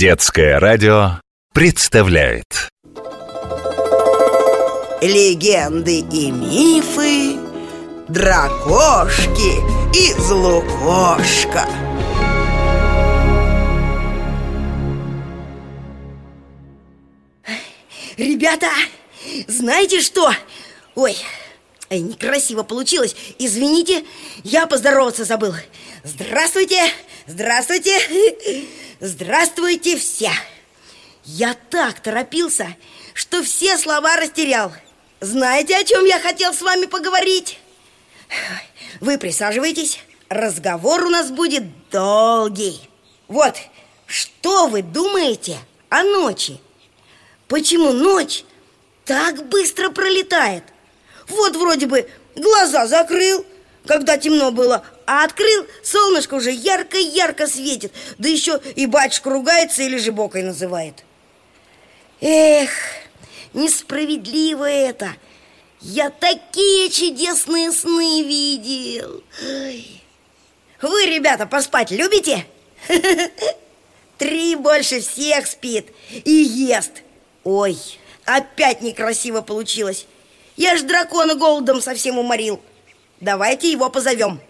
Детское радио представляет. Легенды и мифы Дракошки из Лукошка Ребята, знаете что? Ой, ай, некрасиво получилось. Извините, я поздороваться забыл. Здравствуйте, здравствуйте Здравствуйте все Я так торопился, что все слова растерял Знаете, о чем я хотел с вами поговорить? Вы присаживайтесь Разговор у нас будет долгий Вот, что вы думаете о ночи? Почему ночь так быстро пролетает? Вот вроде бы глаза закрыл, когда темно было, а открыл, солнышко уже ярко-ярко светит, да еще и батюшка ругается или же бокой называет. Эх, несправедливо это. Я такие чудесные сны видел. Ой. Вы, ребята, поспать любите? Три больше всех спит и ест. Ой, опять некрасиво получилось. Я ж дракона голодом совсем уморил. Давайте его позовем.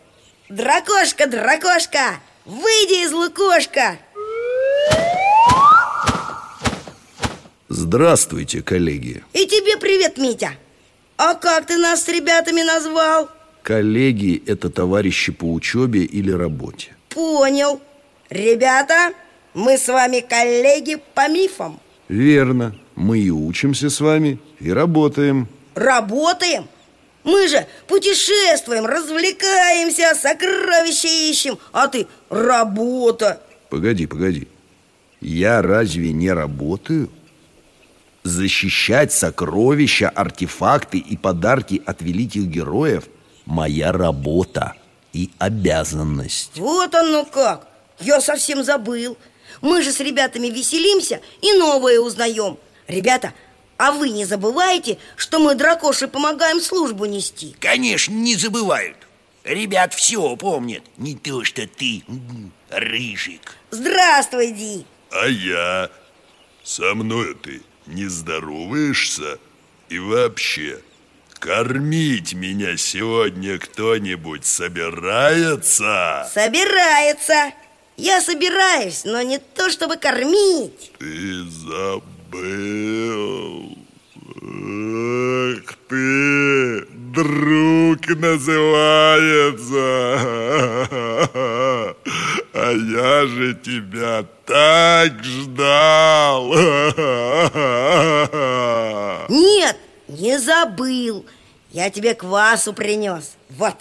Дракошка, дракошка, выйди из лукошка. Здравствуйте, коллеги. И тебе привет, Митя. А как ты нас с ребятами назвал? Коллеги – это товарищи по учебе или работе. Понял. Ребята, мы с вами коллеги по мифам. Верно. Мы и учимся с вами, и работаем. Работаем? Мы же путешествуем, развлекаемся, сокровища ищем. А ты работа. Погоди, погоди. Я разве не работаю? Защищать сокровища, артефакты и подарки от великих героев – моя работа и обязанность. Вот оно как! Я совсем забыл. Мы же с ребятами веселимся и новое узнаем. Ребята, а вы не забываете, что мы дракоши помогаем службу нести? Конечно, не забывают Ребят все помнят Не то, что ты, Рыжик Здравствуй, Ди А я? Со мной ты не здороваешься? И вообще, кормить меня сегодня кто-нибудь собирается? Собирается Я собираюсь, но не то, чтобы кормить Ты забыл Эх ты, друг называется. А я же тебя так ждал. Нет, не забыл. Я тебе квасу принес. Вот,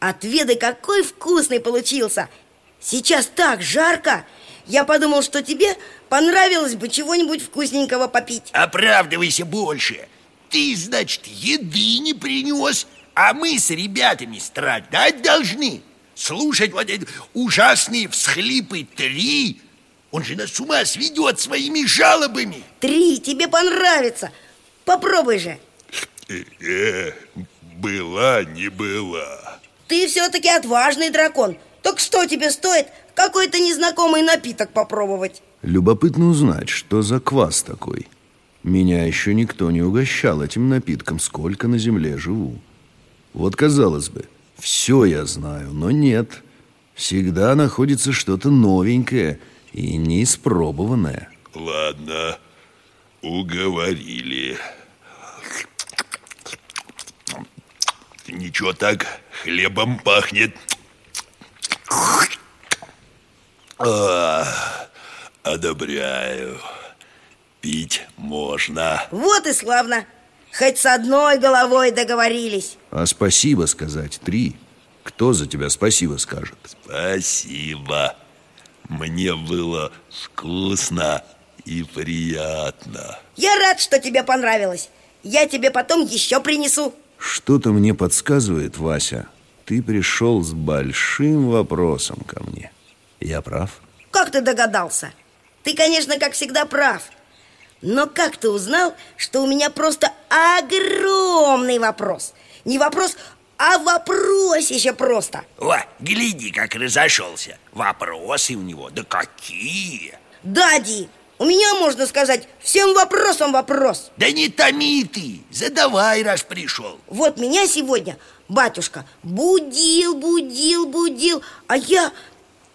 отведай, какой вкусный получился. Сейчас так жарко Я подумал, что тебе понравилось бы чего-нибудь вкусненького попить. Оправдывайся больше. Ты, значит, еды не принес А мы с ребятами страдать должны. Слушать вот эти ужасные всхлипы три. Он же нас с ума сведет своими жалобами. Три, тебе понравится. Попробуй же. Э, Была не была. Ты все-таки отважный дракон. Так что тебе стоит какой-то незнакомый напиток попробовать? Любопытно узнать, что за квас такой. Меня еще никто не угощал этим напитком, сколько на земле живу. Вот, казалось бы, все я знаю, но нет. Всегда находится что-то новенькое и неиспробованное. Ладно, уговорили. Ничего так, хлебом пахнет а, Одобряю. Пить можно. Вот и славно. Хоть с одной головой договорились. А спасибо сказать три. Кто за тебя спасибо скажет? Спасибо. Мне было вкусно и приятно. Я рад, что тебе понравилось. Я тебе потом еще принесу. Что-то мне подсказывает, Вася. Ты пришел с большим вопросом ко мне Я прав? Как ты догадался? Ты, конечно, как всегда прав. Но как ты узнал, что у меня просто огромный вопрос? Не вопрос, а вопросище просто. О, гляди, как разошелся. Вопросы у него, да какие? Да, Ди, у меня, можно сказать, всем вопросом вопрос. Да не томи ты, задавай, раз пришел. Вот меня сегодня батюшка будил, будил, будил А я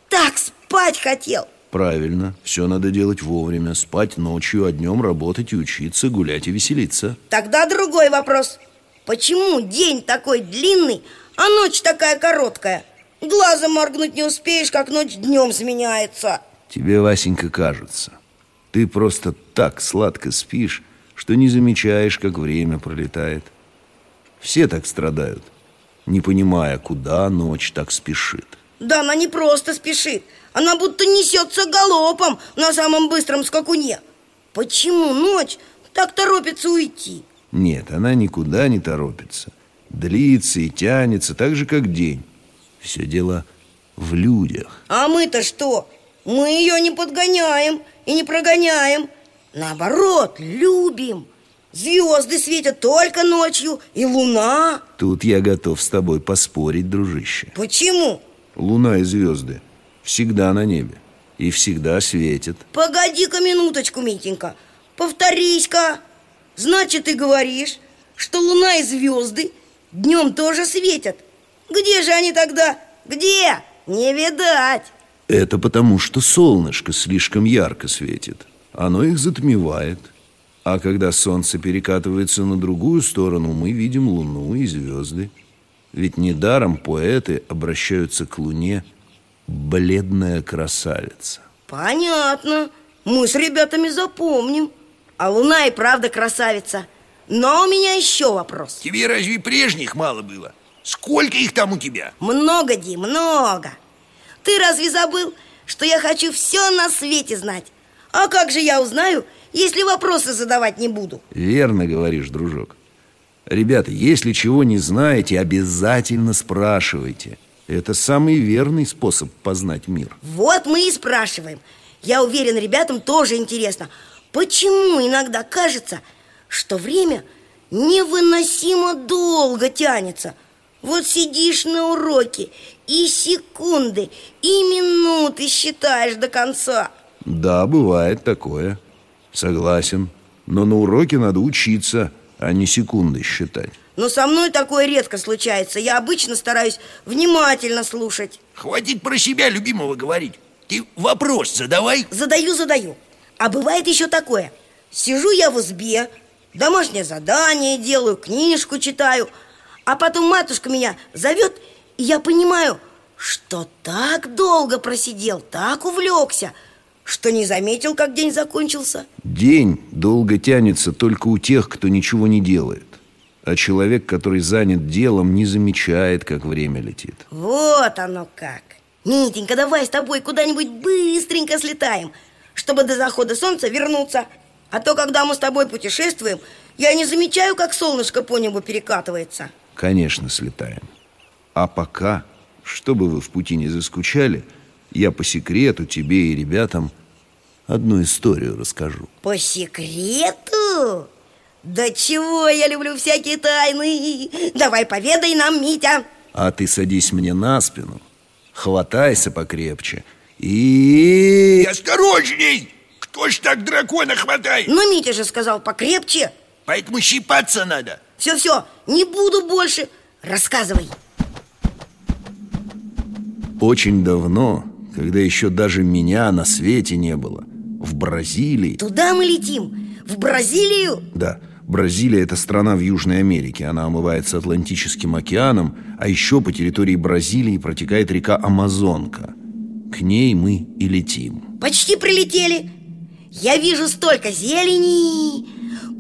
так спать хотел. Правильно, все надо делать вовремя. Спать ночью, а днем работать и учиться, гулять и веселиться. Тогда другой вопрос. Почему день такой длинный, а ночь такая короткая? Глазом моргнуть не успеешь, как ночь днем сменяется. Тебе, Васенька, кажется. Ты просто так сладко спишь, что не замечаешь, как время пролетает. Все так страдают, не понимая, куда ночь так спешит Да она не просто спешит. Она будто несется галопом на самом быстром скакуне. Почему ночь так торопится уйти? Нет, она никуда не торопится. Длится и тянется так же, как день. Все дело в людях. А мы-то что? Мы ее не подгоняем и не прогоняем. Наоборот, любим. Звезды светят только ночью и луна. Тут я готов с тобой поспорить, дружище. Почему? Луна и звезды всегда на небе и всегда светят Погоди-ка минуточку, Митенька. Повторись-ка. Значит, ты говоришь, что луна и звезды днем тоже светят. Где же они тогда? Где? Не видать. Это потому, что солнышко слишком ярко светит. Оно их затмевает. А когда солнце перекатывается на другую сторону Мы видим луну и звезды Ведь недаром поэты обращаются к луне Бледная красавица Понятно Мы с ребятами запомним А луна и правда красавица Но у меня еще вопрос Тебе разве прежних мало было? Сколько их там у тебя? Много, Ди, много Ты разве забыл, что я хочу все на свете знать? А как же я узнаю, если вопросы задавать не буду? Верно говоришь, дружок Ребята, если чего не знаете, обязательно спрашивайте. Это самый верный способ познать мир. Вот мы и спрашиваем. Я уверен, ребятам тоже интересно Почему иногда кажется, что время невыносимо долго тянется. Вот сидишь на уроке и секунды, и минуты считаешь до конца. Да, бывает такое. Согласен. Но на уроке надо учиться, а не секунды считать. Но со мной такое редко случается. Я обычно стараюсь внимательно слушать. Хватит про себя любимого говорить. Ты вопрос задавай. Задаю, задаю. А бывает еще такое. Сижу я в избе Домашнее задание делаю, книжку читаю А потом матушка меня зовет И я понимаю, что так долго просидел Так увлекся Что не заметил, как день закончился? День долго тянется только у тех, кто ничего не делает А человек, который занят делом, не замечает, как время летит. Вот оно как! Митенька, давай с тобой куда-нибудь быстренько слетаем Чтобы до захода солнца вернуться. А то, когда мы с тобой путешествуем Я не замечаю, как солнышко по небу перекатывается. Конечно, слетаем. А пока, чтобы вы в пути не заскучали Я по секрету тебе и ребятам одну историю расскажу. По секрету? Да чего я люблю всякие тайны? Давай поведай нам, Митя. А ты садись мне на спину Хватайся покрепче И... Осторожней! Кто ж так дракона хватает? Ну, Митя же сказал покрепче. Поэтому щипаться надо. Все-все, не буду больше. Рассказывай. Очень давно, когда еще даже меня на свете не было. В Бразилии. Туда мы летим. В Бразилию? Да, Бразилия – это страна в Южной Америке. Она омывается Атлантическим океаном А еще по территории Бразилии протекает река Амазонка. К ней мы и летим. Почти прилетели. Я вижу столько зелени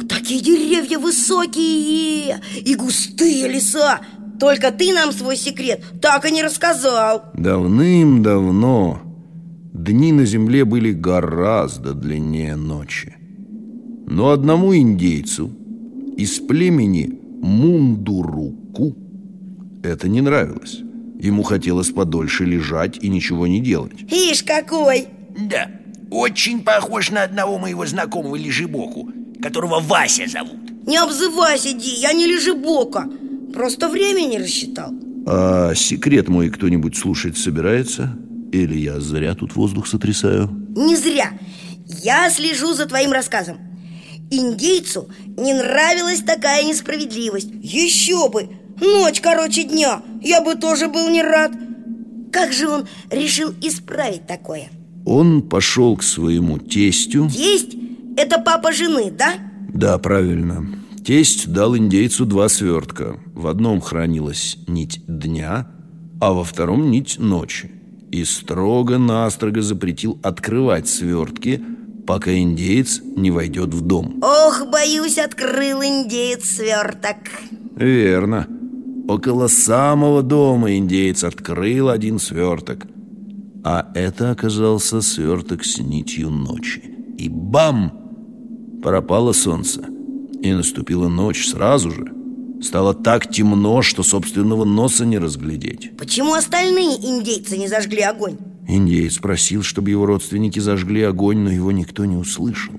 Такие деревья высокие И густые леса Только ты нам свой секрет так и не рассказал Давным-давно дни на земле были гораздо длиннее ночи. Но одному индейцу из племени Мундуруку это не нравилось. Ему хотелось подольше лежать и ничего не делать. Ишь какой Да, очень похож на одного моего знакомого лежебоку Которого Вася зовут Не обзывайся, Ди, я не лежебока Просто время не рассчитал А секрет мой кто-нибудь слушать собирается? Или я зря тут воздух сотрясаю? Не зря Я слежу за твоим рассказом Индейцу не нравилась такая несправедливость Еще бы! Ночь короче дня Я бы тоже был не рад Как же он решил исправить такое? Он пошел к своему тестю Тесть? Это папа жены, да? Да, правильно Тесть дал индейцу два свертка. В одном хранилась нить дня, а во втором нить ночи. И строго-настрого запретил открывать свертки Пока индеец не войдет в дом. Ох, боюсь, открыл индеец сверток. Верно. Около самого дома индеец открыл один сверток. А это оказался сверток с нитью ночи. И бам! Пропало солнце И наступила ночь сразу же Стало так темно, что собственного носа не разглядеть Почему остальные индейцы не зажгли огонь? Индеец просил, чтобы его родственники зажгли огонь, но его никто не услышал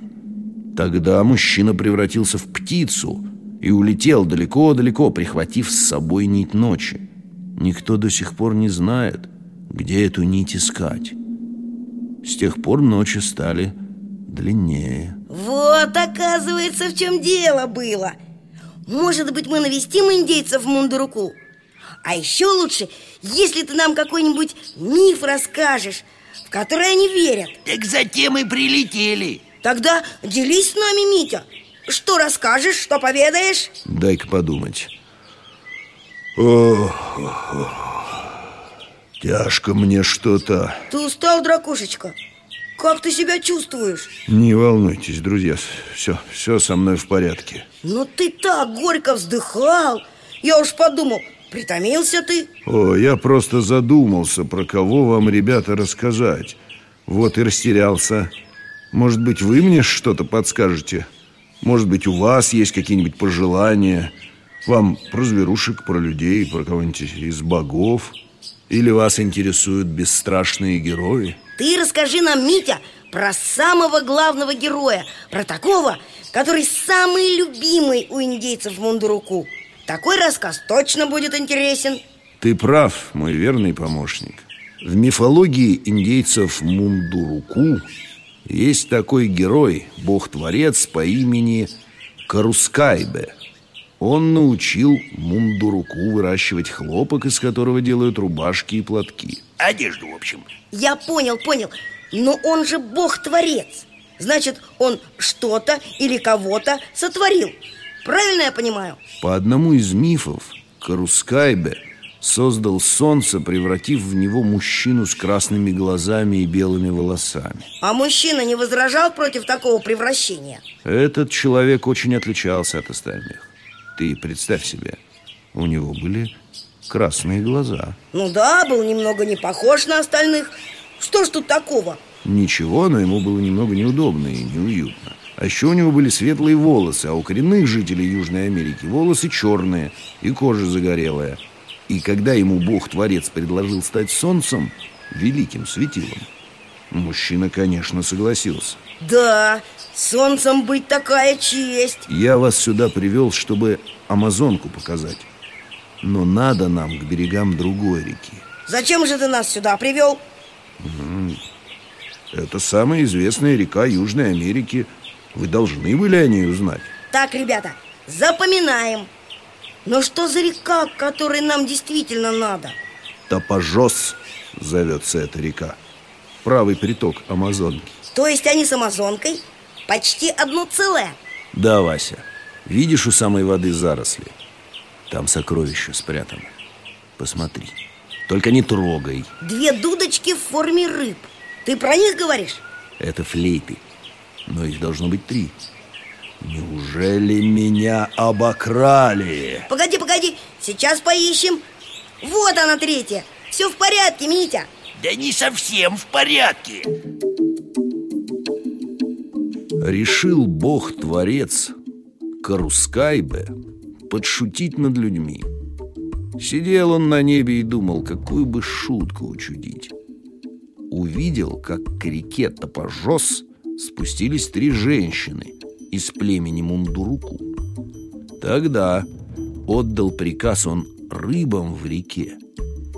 Тогда мужчина превратился в птицу и улетел далеко-далеко, прихватив с собой нить ночи. Никто до сих пор не знает, где эту нить искать. С тех пор ночи стали длиннее. Вот, оказывается, в чем дело было. Может быть, мы навестим индейцев в Мундуруку? А еще лучше, если ты нам какой-нибудь миф расскажешь, в который они верят. Так затем и прилетели. Тогда делись с нами, Митя. Что расскажешь, что поведаешь? Дай-ка подумать. Ох, тяжко мне что-то. Ты устал, дракушечка? Как ты себя чувствуешь? Не волнуйтесь, друзья, все, все со мной в порядке. Но ты так горько вздыхал. Я уж подумал, притомился ты. О, я просто задумался, про кого вам, ребята, рассказать. Вот и растерялся. Может быть, вы мне что-то подскажете? Может быть, у вас есть какие-нибудь пожелания? Вам про зверушек, про людей, про кого-нибудь из богов? Или вас интересуют бесстрашные герои? Ты расскажи нам, Митя, про самого главного героя Про такого, который самый любимый у индейцев Мундуруку. Такой рассказ точно будет интересен. Ты прав, мой верный помощник. В мифологии индейцев Мундуруку есть такой герой, бог-творец по имени Карускайбе. Он научил Мундуруку выращивать хлопок, из которого делают рубашки и платки. Одежду, в общем. Я понял, понял Но он же бог-творец Значит, он что-то или кого-то сотворил Правильно я понимаю? По одному из мифов, Карускайбе создал солнце, превратив в него мужчину с красными глазами и белыми волосами. А мужчина не возражал против такого превращения? Этот человек очень отличался от остальных. Ты представь себе, у него были красные глаза. Ну да, был немного не похож на остальных. Что ж тут такого? Ничего, но ему было немного неудобно и неуютно. А еще у него были светлые волосы, а у коренных жителей Южной Америки волосы черные и кожа загорелая. И когда ему Бог-творец предложил стать солнцем, великим светилом, мужчина, конечно, согласился. Да, солнцем быть такая честь Я вас сюда привел, чтобы Амазонку показать. Но надо нам к берегам другой реки. Зачем же ты нас сюда привел? Это самая известная река Южной Америки. Вы должны были о ней узнать. Так, ребята, запоминаем Но что за река, которой нам действительно надо? Топожос зовется эта река. Правый приток Амазонки. То есть они с Амазонкой почти одно целое Да, Вася, видишь у самой воды заросли? Там сокровища спрятаны. Посмотри. Только не трогай. Две дудочки в форме рыб Ты про них говоришь? Это флейты. Но их должно быть три. Неужели меня обокрали? Погоди, погоди, сейчас поищем Вот она третья Все в порядке, Митя Да не совсем в порядке. Решил бог-творец Карускайбе подшутить над людьми. Сидел он на небе и думал, какую бы шутку учудить. Увидел, как к реке Топожос спустились три женщины из племени Мундуруку. Тогда отдал приказ он рыбам в реке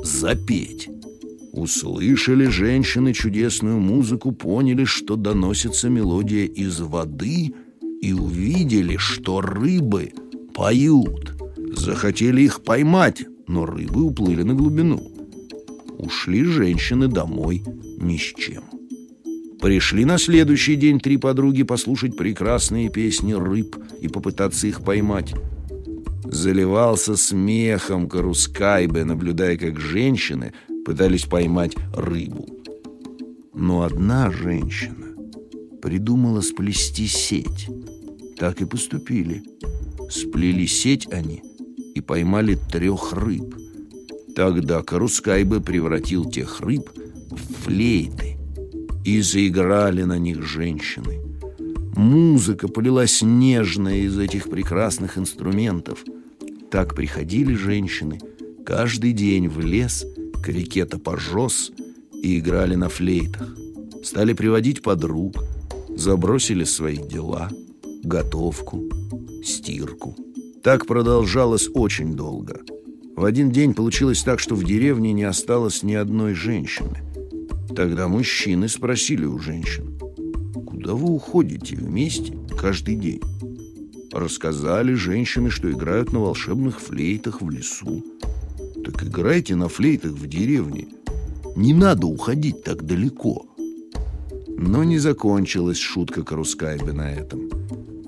запеть. Услышали женщины чудесную музыку, поняли, что доносится мелодия из воды и увидели, что рыбы поют. Захотели их поймать, но рыбы уплыли на глубину. Ушли женщины домой ни с чем. Пришли на следующий день три подруги послушать прекрасные песни рыб и попытаться их поймать. Заливался смехом Карускайбе, наблюдая, как женщины пытались поймать рыбу. Но одна женщина придумала сплести сеть. Так и поступили. Сплели сеть они и поймали трех рыб. Тогда Карускайбе превратил тех рыб в флейты, и заиграли на них женщины. Музыка полилась нежная из этих прекрасных инструментов. Так приходили женщины каждый день в лес к реке Топожос и играли на флейтах. Стали приводить подруг, забросили свои дела, готовку, стирку. Так продолжалось очень долго. В один день получилось так, что в деревне не осталось ни одной женщины. Тогда мужчины спросили у женщин, куда вы уходите вместе каждый день? Рассказали женщины, что играют на волшебных флейтах в лесу. Так играйте на флейтах в деревне. Не надо уходить так далеко. Но не закончилась шутка Карускайбе на этом.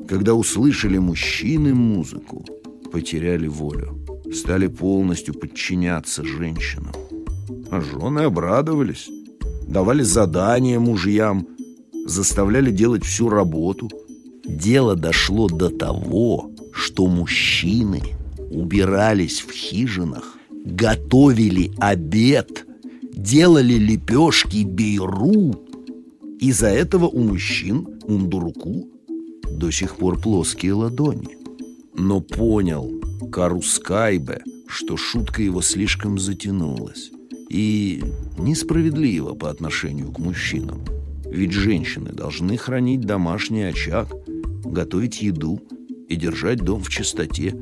Когда услышали мужчины музыку, потеряли волю. Стали полностью подчиняться женщинам. А жены обрадовались. Давали задания мужьям, заставляли делать всю работу. Дело дошло до того, что мужчины убирались в хижинах, готовили обед, делали лепешки бейру. Из-за этого у мужчин Мундуруку до сих пор плоские ладони. Но понял Карускайбе, что шутка его слишком затянулась и несправедливо по отношению к мужчинам. Ведь женщины должны хранить домашний очаг, готовить еду и держать дом в чистоте,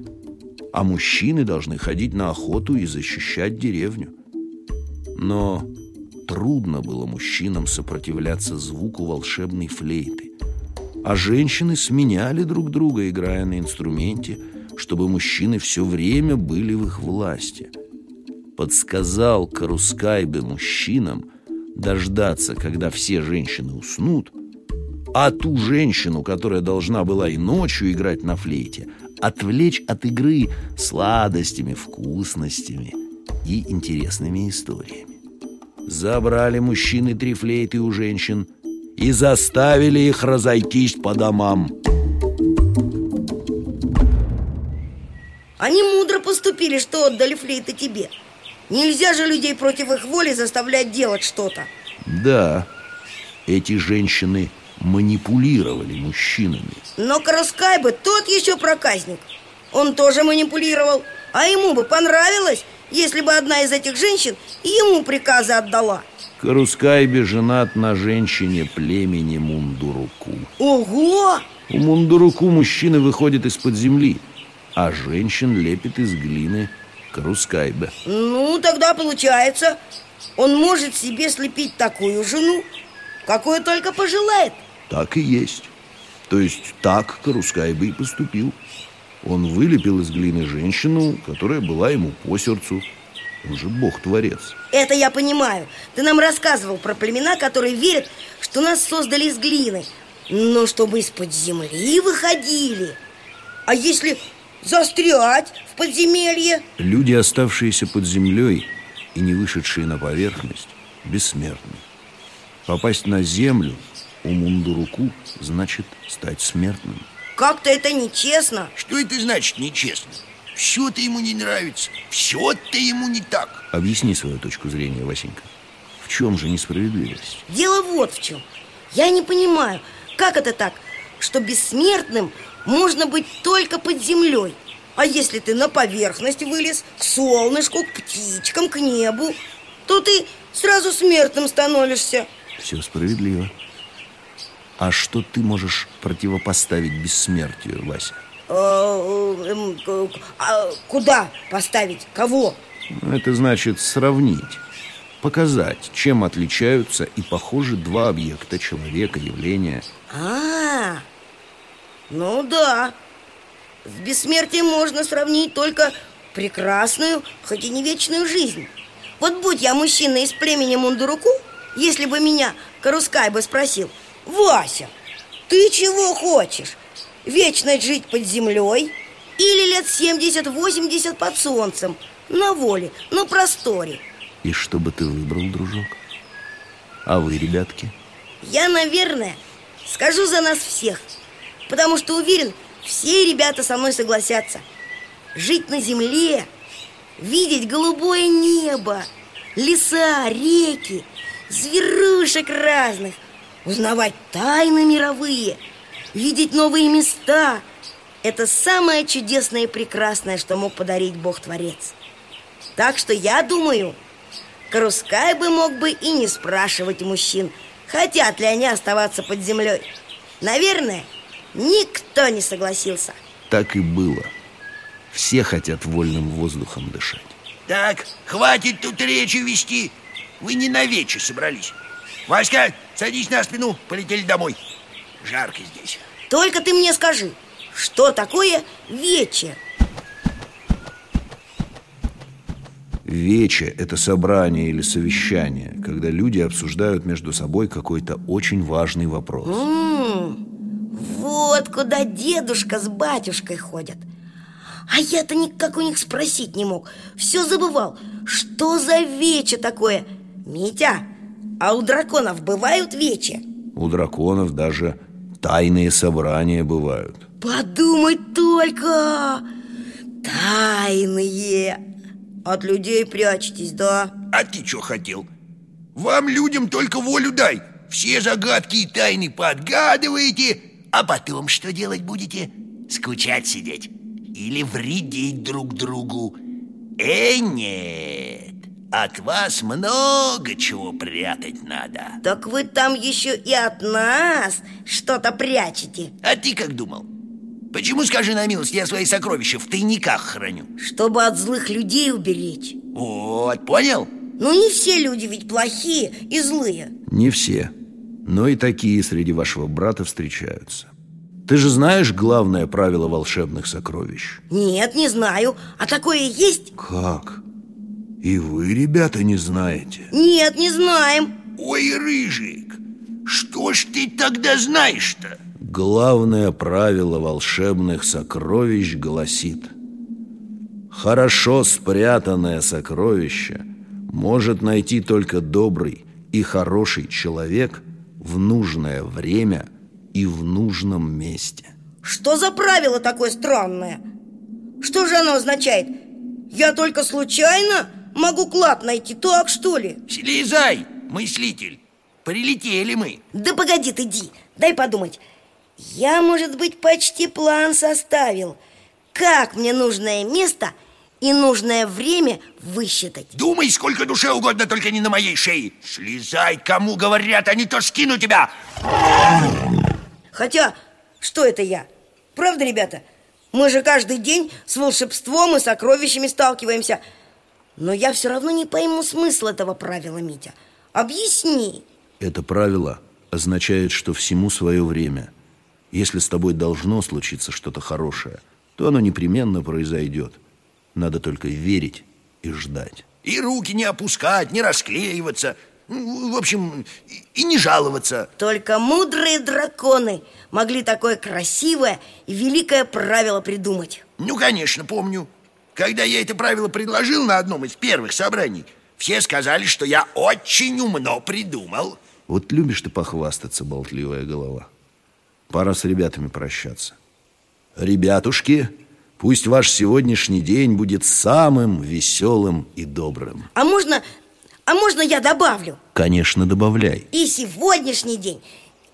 а мужчины должны ходить на охоту и защищать деревню. Но трудно было мужчинам сопротивляться звуку волшебной флейты, а женщины сменяли друг друга, играя на инструменте, чтобы мужчины все время были в их власти – подсказал Карускайбе мужчинам дождаться, когда все женщины уснут, а ту женщину, которая должна была и ночью играть на флейте, отвлечь от игры сладостями, вкусностями и интересными историями. Забрали мужчины три флейты у женщин и заставили их разойтись по домам. Они мудро поступили, что отдали флейты тебе – Нельзя же людей против их воли заставлять делать что-то Да, эти женщины манипулировали мужчинами. Но Караскайбы тот еще проказник. Он тоже манипулировал. А ему бы понравилось, если бы одна из этих женщин ему приказы отдала. Карускайбе женат на женщине племени Мундуруку. Ого! У Мундуруку мужчины выходят из-под земли А женщин лепит из глины Карускайбе Ну, тогда получается Он может себе слепить такую жену Какую только пожелает Так и есть. То есть так Карускайбе и поступил. Он вылепил из глины женщину, которая была ему по сердцу. Он же бог-творец. Это я понимаю. Ты нам рассказывал про племена, которые верят, что нас создали из глины. Но чтобы из-под земли выходили. А если застрять в подземелье? Люди, оставшиеся под землей и не вышедшие на поверхность, бессмертны. Попасть на землю у Мундуруку значит стать смертным. Как-то это нечестно. Что это значит нечестно? Все-то ему не нравится. Все-то ему не так. Объясни свою точку зрения, Васенька. В чем же несправедливость? Дело вот в чем Я не понимаю, как это так, что бессмертным можно быть только под землей А если ты на поверхность вылез, к солнышку, к птичкам, к небу То ты сразу смертным становишься. Все справедливо А что ты можешь противопоставить бессмертию, Вася? а, эм, а, Куда поставить? Кого? Это значит сравнить Показать, чем отличаются и похожи два объекта человека, явления. А, ну да. С бессмертием можно сравнить только прекрасную, хоть и не вечную жизнь. Вот будь я мужчина из племени Мундуруку, если бы меня Карускай бы спросил, Вася, ты чего хочешь? Вечно жить под землей или лет 70-80 под солнцем, на воле, на просторе? И что бы ты выбрал, дружок? А вы, ребятки? Я, наверное, скажу за нас всех Потому что уверен, все ребята со мной согласятся Жить на земле, видеть голубое небо Леса, реки, зверушек разных Узнавать тайны мировые Видеть новые места Это самое чудесное и прекрасное, что мог подарить Бог-творец Так что я думаю, Карускай бы мог бы и не спрашивать мужчин, хотят ли они оставаться под землей. Наверное, никто не согласился. Так и было. Все хотят вольным воздухом дышать. Так, хватит тут речи вести. Вы не на вече собрались. Васька, садись на спину, полетели домой. Жарко здесь. Только ты мне скажи, что такое вече? Вече – это собрание или совещание, когда люди обсуждают между собой какой-то очень важный вопрос. М-м, вот куда дедушка с батюшкой ходят. А я-то никак у них спросить не мог. Все забывал. Что за вече такое? Митя, а у драконов бывают вече? У драконов даже тайные собрания бывают. Подумать только! Тайные! От людей прячетесь, да? А ты что хотел? Вам, людям, только волю дай Все загадки и тайны подгадываете А потом что делать будете? Скучать сидеть? Или вредить друг другу? Э, нет От вас много чего прятать надо Так вы там еще и от нас что-то прячете А ты как думал? Почему, скажи на милость, я свои сокровища в тайниках храню? Чтобы от злых людей уберечь Вот, понял? Ну не все люди ведь плохие и злые Не все, но и такие среди вашего брата встречаются. Ты же знаешь главное правило волшебных сокровищ? Нет, не знаю, а такое есть? Как? И вы, ребята, не знаете? Нет, не знаем Ой, Рыжик, что ж ты тогда знаешь-то? Главное правило волшебных сокровищ гласит Хорошо спрятанное сокровище может найти только добрый и хороший человек в нужное время и в нужном месте. Что за правило такое странное? Что же оно означает? Я только случайно могу клад найти, так что ли? Слезай, мыслитель. Прилетели мы. Да погоди ты, Ди, дай подумать. Я, может быть, почти план составил. Как мне нужное место и нужное время высчитать? Думай, сколько душе угодно, только не на моей шее. Слезай, кому говорят, не то скину тебя. Хотя, что это я? Правда, ребята? Мы же каждый день с волшебством и сокровищами сталкиваемся Но я все равно не пойму смысл этого правила, Митя Объясни Это правило означает, что всему свое время. Если с тобой должно случиться что-то хорошее, то оно непременно произойдет. Надо только верить и ждать. И руки не опускать, не расклеиваться В общем, и не жаловаться Только мудрые драконы могли такое красивое и великое правило придумать Ну, конечно, помню Когда я это правило предложил на одном из первых собраний Все сказали, что я очень умно придумал Вот любишь ты похвастаться, болтливая голова. Пора с ребятами прощаться. Ребятушки, пусть ваш сегодняшний день будет самым веселым и добрым. А можно, а можно я добавлю? Конечно, добавляй. И сегодняшний день,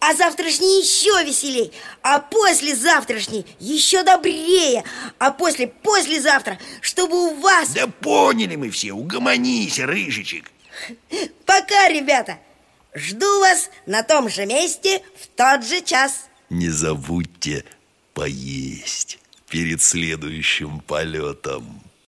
а завтрашний еще веселей, а послезавтрашний еще добрее, а после послезавтра, чтобы у вас... Да поняли мы все, угомонись, рыжичек Пока, ребята! Жду вас на том же месте в тот же час. Не забудьте поесть перед следующим полетом.